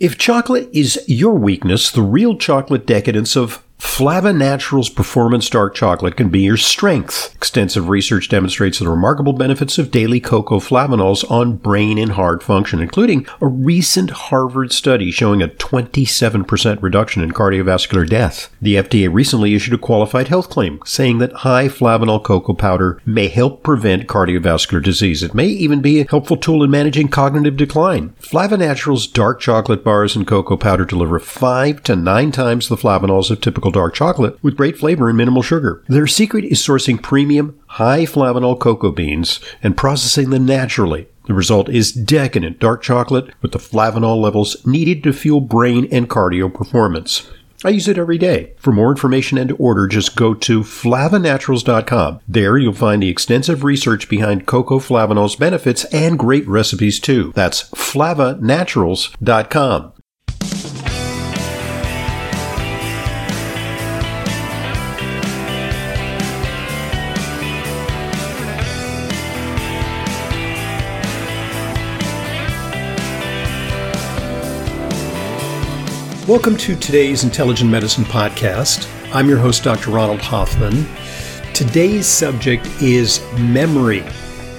If chocolate is your weakness, the real chocolate decadence of Flava Naturals Performance Dark Chocolate can be your strength. Extensive research demonstrates the remarkable benefits of daily cocoa flavanols on brain and heart function, including a recent Harvard study showing a 27% reduction in cardiovascular death. The FDA recently issued a qualified health claim saying that high flavanol cocoa powder may help prevent cardiovascular disease. It may even be a helpful tool in managing cognitive decline. Flava Naturals dark chocolate bars and cocoa powder deliver 5 to 9 times the flavanols of typical dark chocolate with great flavor and minimal sugar. Their secret is sourcing premium, high flavanol cocoa beans and processing them naturally. The result is decadent dark chocolate with the flavanol levels needed to fuel brain and cardio performance. I use it every day. For more information and to order, just go to flavanaturals.com. There you'll find the extensive research behind cocoa flavanol's benefits and great recipes too. That's flavanaturals.com. Welcome to today's Intelligent Medicine Podcast. I'm your host, Dr. Ronald Hoffman. Today's subject is memory.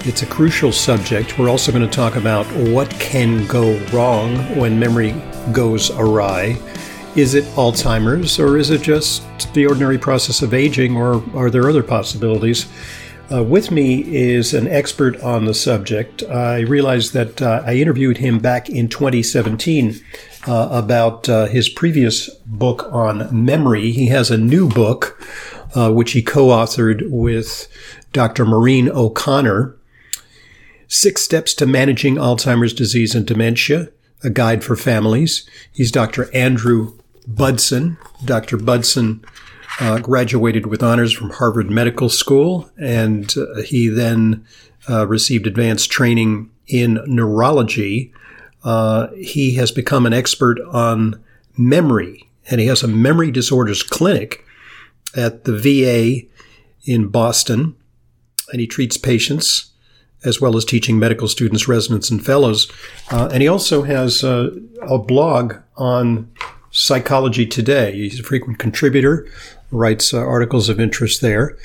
It's a crucial subject. We're also going to talk about what can go wrong when memory goes awry. Is it Alzheimer's or is it just the ordinary process of aging or are there other possibilities? Uh, with me is an expert on the subject. I realized that uh, I interviewed him back in 2017 uh, about uh, his previous book on memory. He has a new book, uh, which he co authored with Dr. Maureen O'Connor Six Steps to Managing Alzheimer's Disease and Dementia, a guide for families. He's Dr. Andrew Budson. Dr. Budson uh, graduated with honors from Harvard Medical School, and uh, he then uh, received advanced training in neurology uh, he has become an expert on memory, and he has a memory disorders clinic at the VA in Boston, and he treats patients as well as teaching medical students, residents, and fellows. Uh, and he also has a blog on Psychology Today. He's a frequent contributor, writes uh, articles of interest there.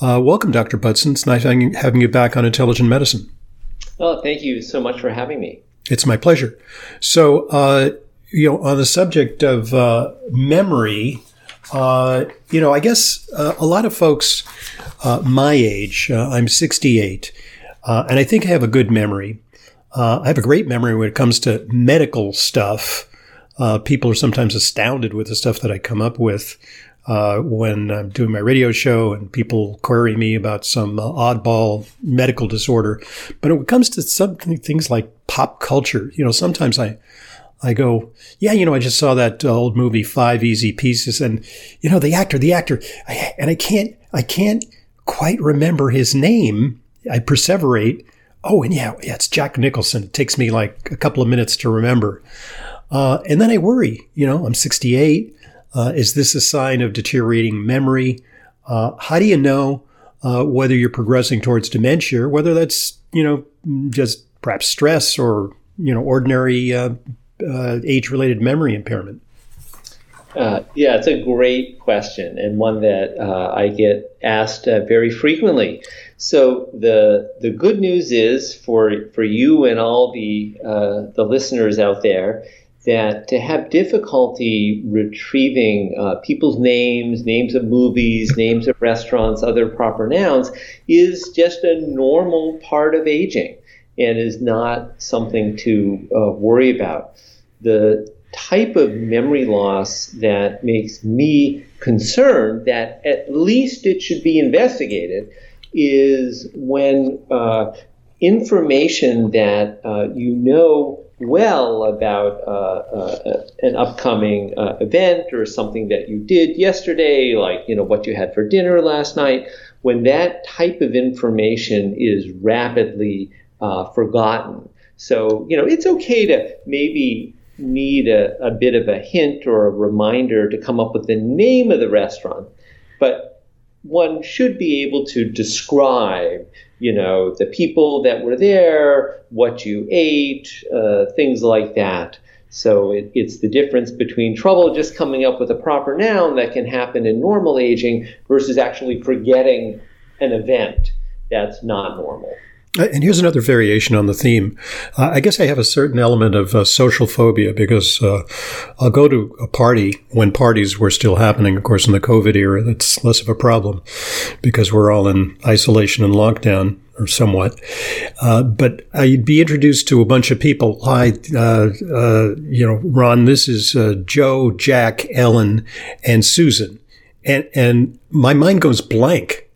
Uh, welcome, Dr. Budson. It's nice having you back on Intelligent Medicine. Well, thank you so much for having me. It's my pleasure. So, uh, you know, on the subject of uh, memory, uh, you know, I guess uh, a lot of folks uh, my age, uh, I'm 68, and I think I have a good memory. I have a great memory when it comes to medical stuff. people are sometimes astounded with the stuff that I come up with uh, when I'm doing my radio show and people query me about some uh, oddball medical disorder. But when it comes to something, things like pop culture, you know, sometimes I, I go, yeah, you know, I just saw that uh, old movie Five Easy Pieces, and you know, the actor, the actor, I, and I can't, I can't quite remember his name. I perseverate. Oh, and yeah, yeah, it's Jack Nicholson. It takes me like a couple of minutes to remember. Uh, and then I worry, you know, I'm 68. Uh, is this a sign of deteriorating memory? Uh, how do you know uh, whether you're progressing towards dementia, whether that's you know just perhaps stress or you know ordinary uh, uh, age-related memory impairment? Uh, yeah, it's a great question and one that I get asked very frequently. So the the good news is for for you and all the the listeners out there that to have difficulty retrieving uh, people's names, names of movies, names of restaurants, other proper nouns is just a normal part of aging and is not something to uh, worry about. The type of memory loss that makes me concerned that at least it should be investigated is when uh, information that uh, you know well about uh, uh, an upcoming uh, event or something that you did yesterday, like you know what you had for dinner last night, when that type of information is rapidly uh, forgotten. So you know it's okay to maybe need a, a bit of a hint or a reminder to come up with the name of the restaurant, but one should be able to describe, you know, the people that were there, what you ate, uh, things like that. So it, it's the difference between trouble just coming up with a proper noun that can happen in normal aging versus actually forgetting an event that's not normal. Uh, and here's another variation on the theme. Uh, I guess I have a certain element of uh, social phobia because uh, I'll go to a party when parties were still happening. Of course, in the COVID era, that's less of a problem because we're all in isolation and lockdown or somewhat. Uh, but I'd be introduced to a bunch of people. Hi, uh, you know, Ron, this is Joe, Jack, Ellen, and Susan. And, and my mind goes blank.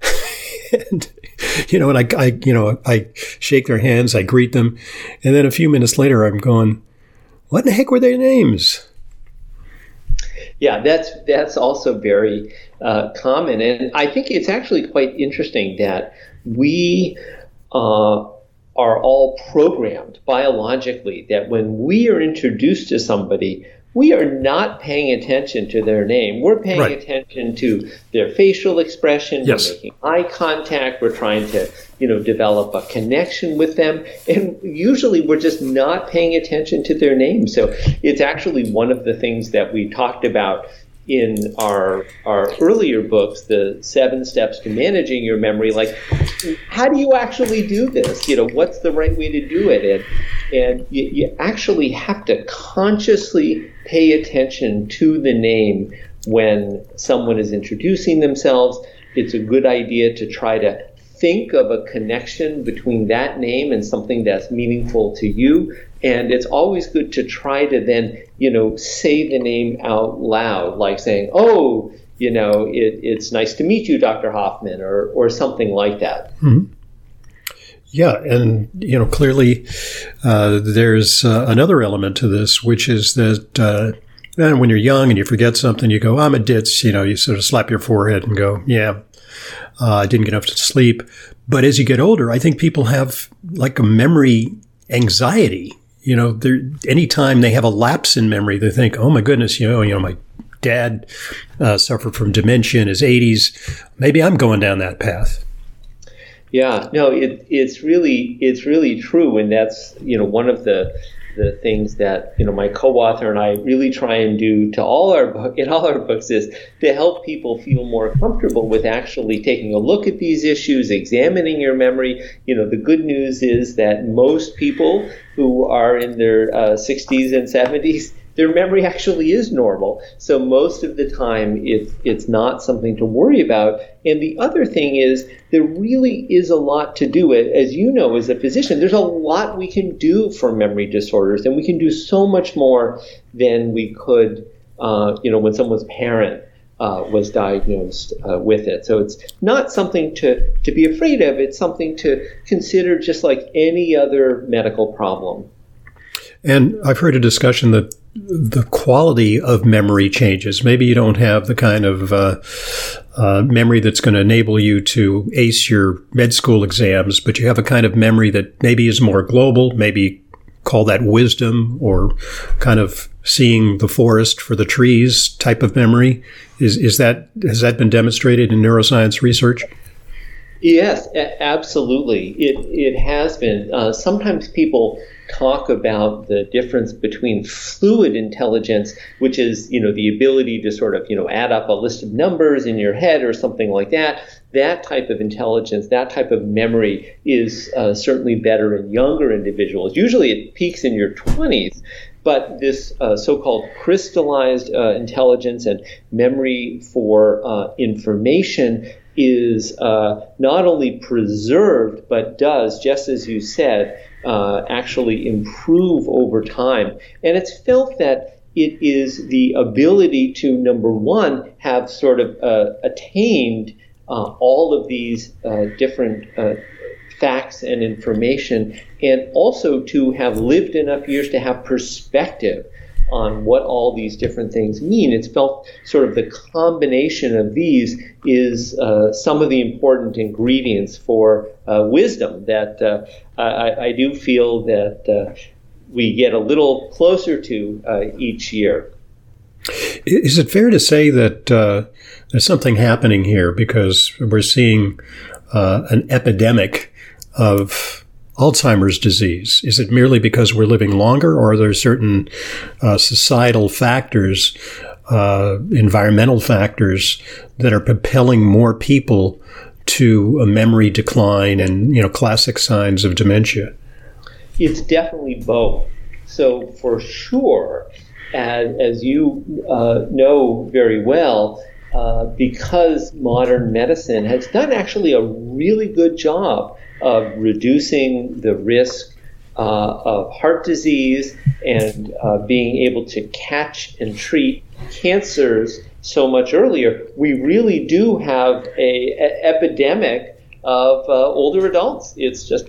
and, you know, and I, I, you know, I shake their hands, I greet them, and then a few minutes later, I'm going, "What in the heck were their names?" Yeah, that's that's also very uh, common, and I think it's actually quite interesting that we uh, are all programmed biologically that when we are introduced to somebody, we are not paying attention to their name. We're paying right. attention to their facial expression. Yes. We're making eye contact. We're trying to, you know, develop a connection with them. And usually we're just not paying attention to their name. So it's actually one of the things that we talked about in our our earlier books, the seven steps to managing your memory, like how do you actually do this? You know, what's the right way to do it? And and you, you actually have to consciously pay attention to the name when someone is introducing themselves. It's a good idea to try to think of a connection between that name and something that's meaningful to you. And it's always good to try to then, you know, say the name out loud, like saying, oh, you know, it, it's nice to meet you, Dr. Hoffman, or, or something like that. Mm-hmm. Yeah, and you know clearly uh, there's uh, another element to this, which is that uh, when you're young and you forget something, you go, "I'm a ditz." You know, you sort of slap your forehead and go, "Yeah, uh, I didn't get enough sleep." But as you get older, I think people have like a memory anxiety. You know, anytime they have a lapse in memory, they think, "Oh my goodness, you know, you know, my dad uh, suffered from dementia in his 80s. Maybe I'm going down that path." Yeah, no, it, it's really it's really true, and that's you know one of the the things that you know my co-author and I really try and do to all our book in all our books is to help people feel more comfortable with actually taking a look at these issues, examining your memory. You know, the good news is that most people who are in their uh, 60s and 70s their memory actually is normal. So most of the time, it's it's not something to worry about. And the other thing is, there really is a lot to do. It as you know, as a physician, there's a lot we can do for memory disorders, and we can do so much more than we could, uh, you know, when someone's parent uh, was diagnosed uh, with it. So it's not something to, to be afraid of. It's something to consider just like any other medical problem. And I've heard a discussion that the quality of memory changes. Maybe you don't have the kind of uh, uh, memory that's going to enable you to ace your med school exams, but you have a kind of memory that maybe is more global, maybe call that wisdom or kind of seeing the forest for the trees type of memory. Is, is that, has that been demonstrated in neuroscience research? Yes, absolutely. It, it has been. Uh, sometimes people talk about the difference between fluid intelligence, which is, you know, the ability to sort of, you know, add up a list of numbers in your head or something like that. That type of intelligence, that type of memory is uh, certainly better in younger individuals. Usually it peaks in your 20s, but this uh, so-called crystallized uh, intelligence and memory for uh, information is uh, not only preserved, but does, just as you said, uh, actually improve over time. And it's felt that it is the ability to, number one, have sort of uh, attained uh, all of these uh, different uh, facts and information, and also to have lived enough years to have perspective on what all these different things mean. It's felt sort of the combination of these is uh, some of the important ingredients for uh, wisdom that uh, I, I, do feel that uh, we get a little closer to uh, each year. Is it fair to say that uh, there's something happening here because we're seeing an epidemic of Alzheimer's disease? Is it merely because we're living longer, or are there certain uh, societal factors, uh, environmental factors that are propelling more people to a memory decline and you know classic signs of dementia? It's definitely both. So for sure, as, as you uh, know very well, uh, because modern medicine has done actually a really good job of reducing the risk uh, of heart disease and uh, being able to catch and treat cancers so much earlier, we really do have a, a epidemic of uh, older adults. It's just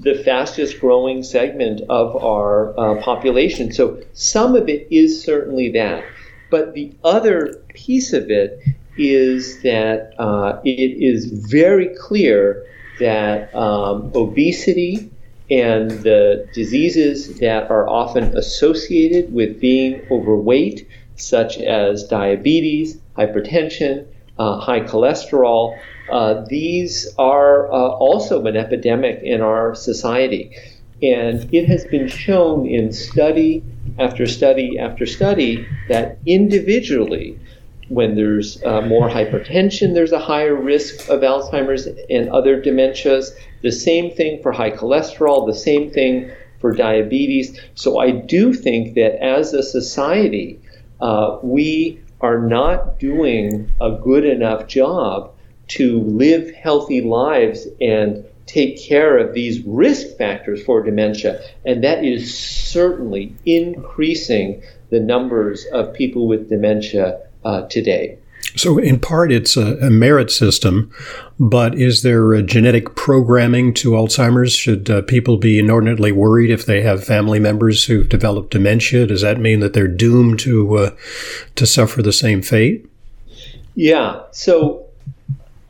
the fastest growing segment of our uh, population. So some of it is certainly that. But the other piece of it is that uh, it is very clear that um, obesity and the diseases that are often associated with being overweight, such as diabetes, hypertension, uh, high cholesterol, uh, these are uh, also an epidemic in our society. And it has been shown in study after study after study that individually, when there's uh, more hypertension, there's a higher risk of Alzheimer's and other dementias. The same thing for high cholesterol, the same thing for diabetes. So I do think that as a society, uh, we are not doing a good enough job to live healthy lives and take care of these risk factors for dementia. And that is certainly increasing the numbers of people with dementia uh, today. So, in part, it's a, a, merit system, but is there a genetic programming to Alzheimer's? Should uh, people be inordinately worried if they have family members who've developed dementia? Does that mean that they're doomed to uh, to suffer the same fate? Yeah. So,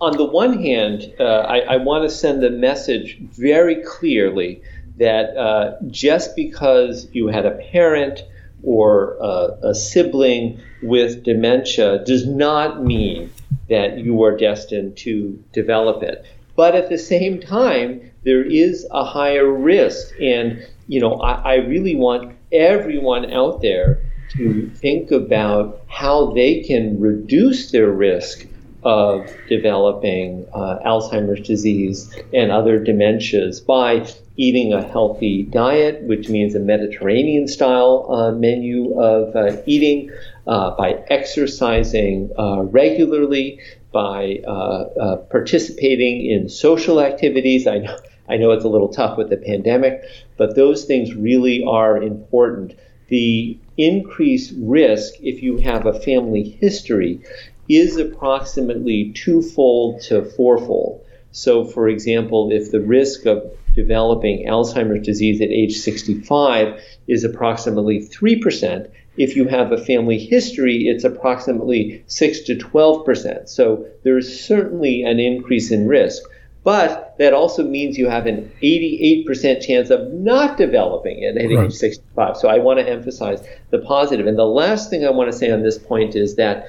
on the one hand, uh, I, I want to send the message very clearly that uh, just because you had a parent or a, a sibling with dementia does not mean that you are destined to develop it. But at the same time, there is a higher risk. And, you know, I, I really want everyone out there to think about how they can reduce their risk of developing uh, Alzheimer's disease and other dementias by eating a healthy diet, which means a Mediterranean style uh, menu of uh, eating, uh, by exercising uh, regularly, by uh, participating in social activities. I know, I know it's a little tough with the pandemic, but those things really are important. The increased risk if you have a family history is approximately twofold to fourfold. So, for example, if the risk of developing Alzheimer's disease at age 65 is approximately 3%, if you have a family history, it's approximately 6 to 12%. So, there is certainly an increase in risk. But that also means you have an 88% chance of not developing it at right. age 65. So I want to emphasize the positive. And the last thing I want to say on this point is that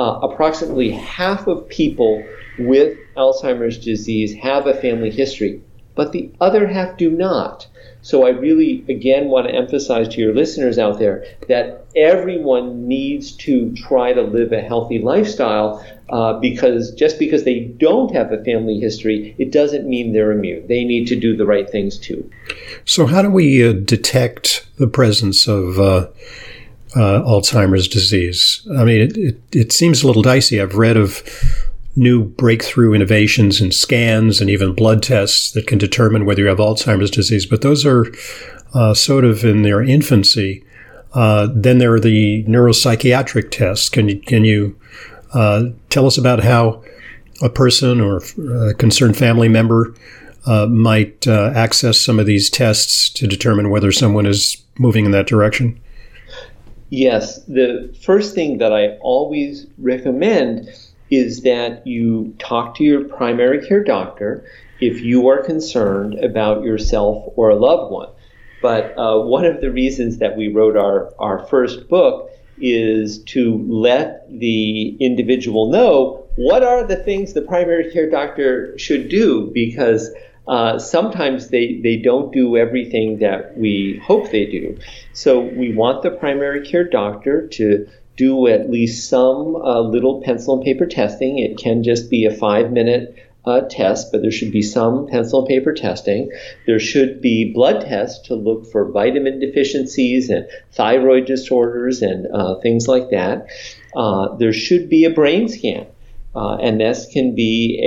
uh, approximately half of people with Alzheimer's disease have a family history, but the other half do not. So I really, again, want to emphasize to your listeners out there that everyone needs to try to live a healthy lifestyle uh, because just because they don't have a family history, it doesn't mean they're immune. They need to do the right things too. So, how do we uh, detect the presence of uh, uh, Alzheimer's disease. I mean, it, it, it, seems a little dicey. I've read of new breakthrough innovations in scans and even blood tests that can determine whether you have Alzheimer's disease, but those are uh, sort of in their infancy. Uh, then there are the neuropsychiatric tests. Can you, can you uh, tell us about how a person or a concerned family member uh, might uh, access some of these tests to determine whether someone is moving in that direction? Yes, the first thing that I always recommend is that you talk to your primary care doctor if you are concerned about yourself or a loved one. But uh, one of the reasons that we wrote our, our first book is to let the individual know what are the things the primary care doctor should do because uh, sometimes they, they don't do everything that we hope they do. So we want the primary care doctor to do at least some uh, little pencil and paper testing. It can just be a five minute uh, test, but there should be some pencil and paper testing. There should be blood tests to look for vitamin deficiencies and thyroid disorders and uh, things like that. Uh, there should be a brain scan. Uh, and this can be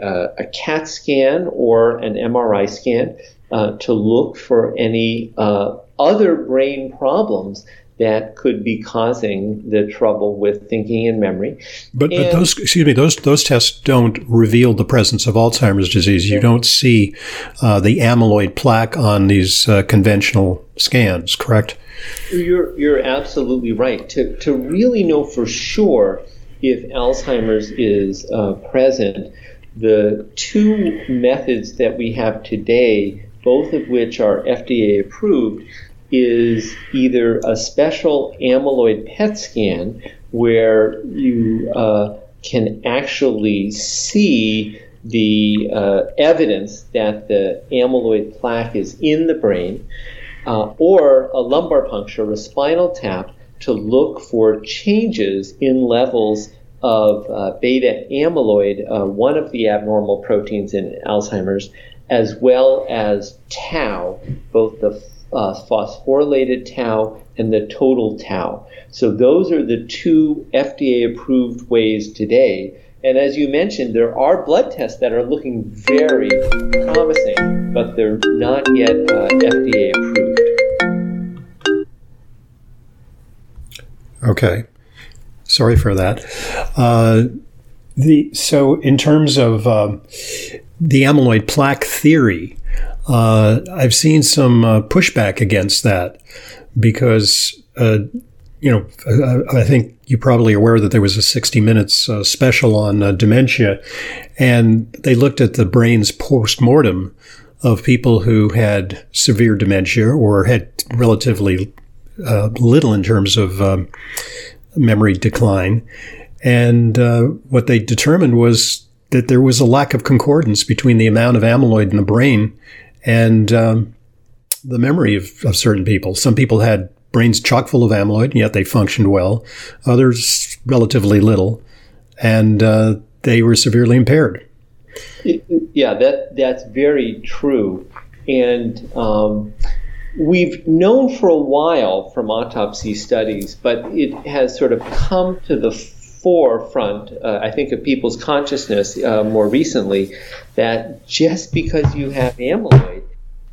a, uh, a CAT scan or an MRI scan uh, to look for any other brain problems that could be causing the trouble with thinking and memory. But, and, but those, excuse me, those those tests don't reveal the presence of Alzheimer's disease. You don't see uh, the amyloid plaque on these uh, conventional scans, correct? You're you're absolutely right. To to really know for sure if Alzheimer's is uh, present, the two methods that we have today, both of which are FDA approved, is either a special amyloid PET scan where you uh, can actually see the uh, evidence that the amyloid plaque is in the brain, uh, or a lumbar puncture, a spinal tap, to look for changes in levels of uh, beta amyloid, uh, one of the abnormal proteins in Alzheimer's, as well as tau, both the uh, phosphorylated tau and the total tau. So those are the two FDA approved ways today. And as you mentioned, there are blood tests that are looking very promising, but they're not yet uh, FDA approved. Okay. Sorry for that. Uh, the so in terms of uh, the amyloid plaque theory, uh, I've seen some uh, pushback against that because, uh, you know, I, I, think you're probably aware that there was a 60 Minutes uh, special on dementia, and they looked at the brain's post mortem of people who had severe dementia or had relatively uh, little in terms of um, memory decline. And what they determined was that there was a lack of concordance between the amount of amyloid in the brain and um, the memory of, of certain people. Some people had brains chock full of amyloid, yet they functioned well. Others, relatively little, and uh, they were severely impaired. Yeah, that that's very true, and um, we've known for a while from autopsy studies, but it has sort of come to the forefront, uh, I think, of people's consciousness uh, more recently that just because you have amyloid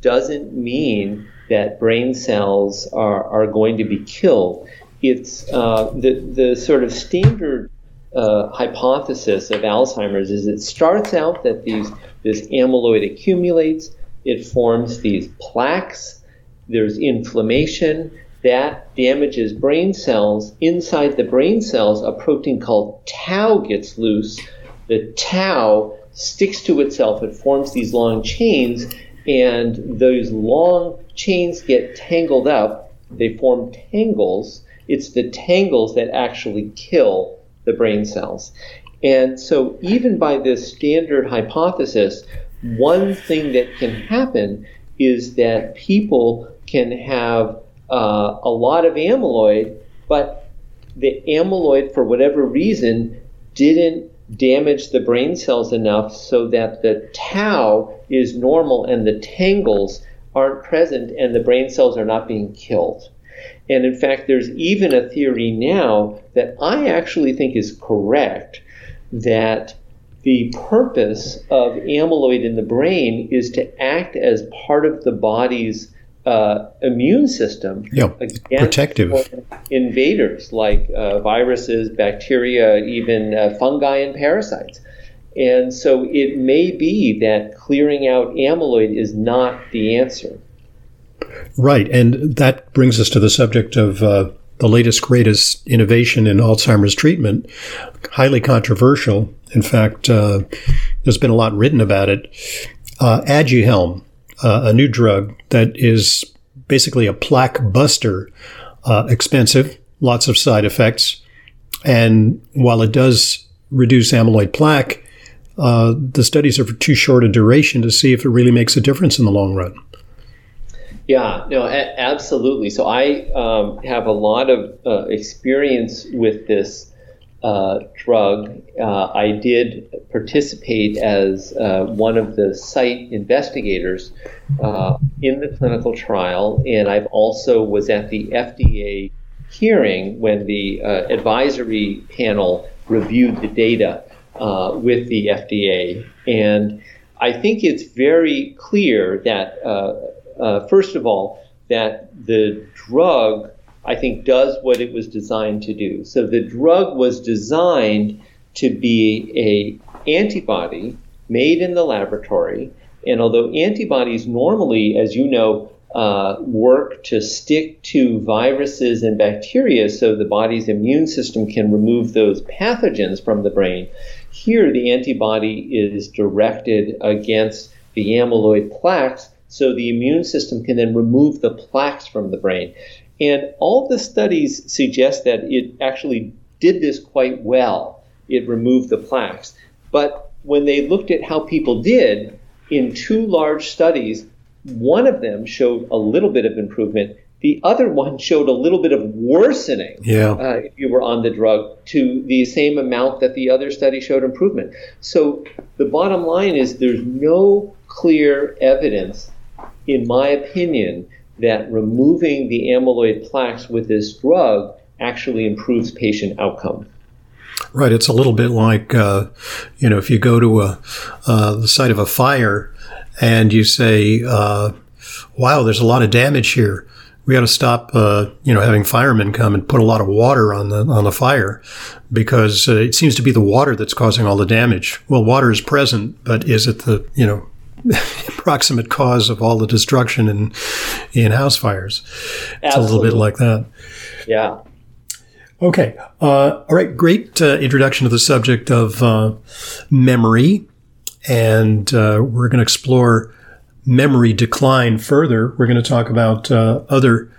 doesn't mean that brain cells are, are going to be killed. It's uh, the, the sort of standard uh, hypothesis of Alzheimer's is it starts out that these this amyloid accumulates, it forms these plaques, there's inflammation, that damages brain cells. Inside the brain cells, a protein called tau gets loose. The tau sticks to itself, it forms these long chains, and those long chains get tangled up. They form tangles. It's the tangles that actually kill the brain cells. And so, even by this standard hypothesis, one thing that can happen is that people can have uh, a lot of amyloid, but the amyloid, for whatever reason, didn't damage the brain cells enough so that the tau is normal and the tangles aren't present and the brain cells are not being killed. And in fact, there's even a theory now that I actually think is correct that the purpose of amyloid in the brain is to act as part of the body's uh, immune system yeah, protective invaders like uh, viruses, bacteria, even uh, fungi and parasites. And so it may be that clearing out amyloid is not the answer. Right. And that brings us to the subject of uh, the latest, greatest innovation in Alzheimer's treatment. Highly controversial. In fact, uh, there's been a lot written about it. Uh, Aduhelm uh, a new drug that is basically a plaque buster, uh, expensive, lots of side effects. And while it does reduce amyloid plaque, uh, the studies are for too short a duration to see if it really makes a difference in the long run. Yeah, no, a- absolutely. So I um, have a lot of uh, experience with this uh, drug. Uh, I did participate as uh, one of the site investigators uh, in the clinical trial, and I've also was at the FDA hearing when the uh, advisory panel reviewed the data with the FDA. And I think it's very clear that uh, first of all, that the drug, I think, does what it was designed to do. So the drug was designed to be a antibody made in the laboratory. And although antibodies normally, as you know, uh, work to stick to viruses and bacteria so the body's immune system can remove those pathogens from the brain. Here, the antibody is directed against the amyloid plaques so the immune system can then remove the plaques from the brain. And all the studies suggest that it actually did this quite well. It removed the plaques. But when they looked at how people did in two large studies, one of them showed a little bit of improvement. The other one showed a little bit of worsening yeah. uh, if you were on the drug to the same amount that the other study showed improvement. So the bottom line is there's no clear evidence in my opinion, that removing the amyloid plaques with this drug actually improves patient outcome. Right. It's a little bit like, uh, you know, if you go to a, uh, the site of a fire and you say, uh, wow, there's a lot of damage here. We got to stop, uh, you know, having firemen come and put a lot of water on the on the fire because uh, it seems to be the water that's causing all the damage. Well, water is present, but is it the you know proximate cause of all the destruction in in house fires. It's a little bit like that. Yeah. Okay. Uh, all right. Great uh, introduction to the subject of uh, memory, and uh, we're going to explore memory decline further. We're going to talk about uh, other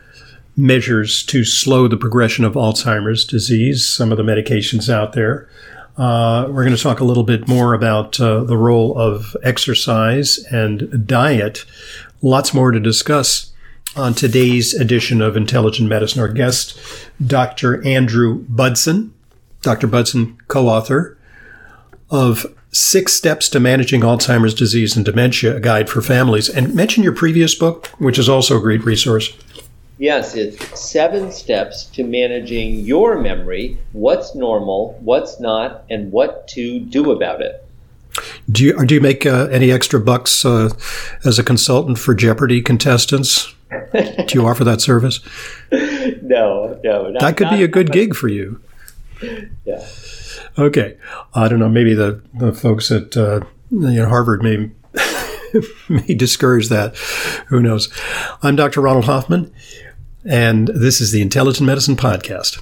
measures to slow the progression of Alzheimer's disease. Some of the medications out there. Uh, we're going to talk a little bit more about uh, the role of exercise and diet. Lots more to discuss on today's edition of Intelligent Medicine. Our guest, Dr. Andrew Budson. Dr. Budson, co author of Six Steps to Managing Alzheimer's Disease and Dementia, a guide for families. And mention your previous book, which is also a great resource. Yes, it's seven steps to managing your memory, what's normal, what's not, and what to do about it. Do you, do you make uh, any extra bucks uh, as a consultant for Jeopardy contestants? do you offer that service? No, no. Not, that could not, be a good gig for you. Yeah. Okay. I don't know. Maybe the, the folks at uh, you know, Harvard may may discourage that. Who knows? I'm Dr. Ronald Hoffman and this is the Intelligent Medicine Podcast.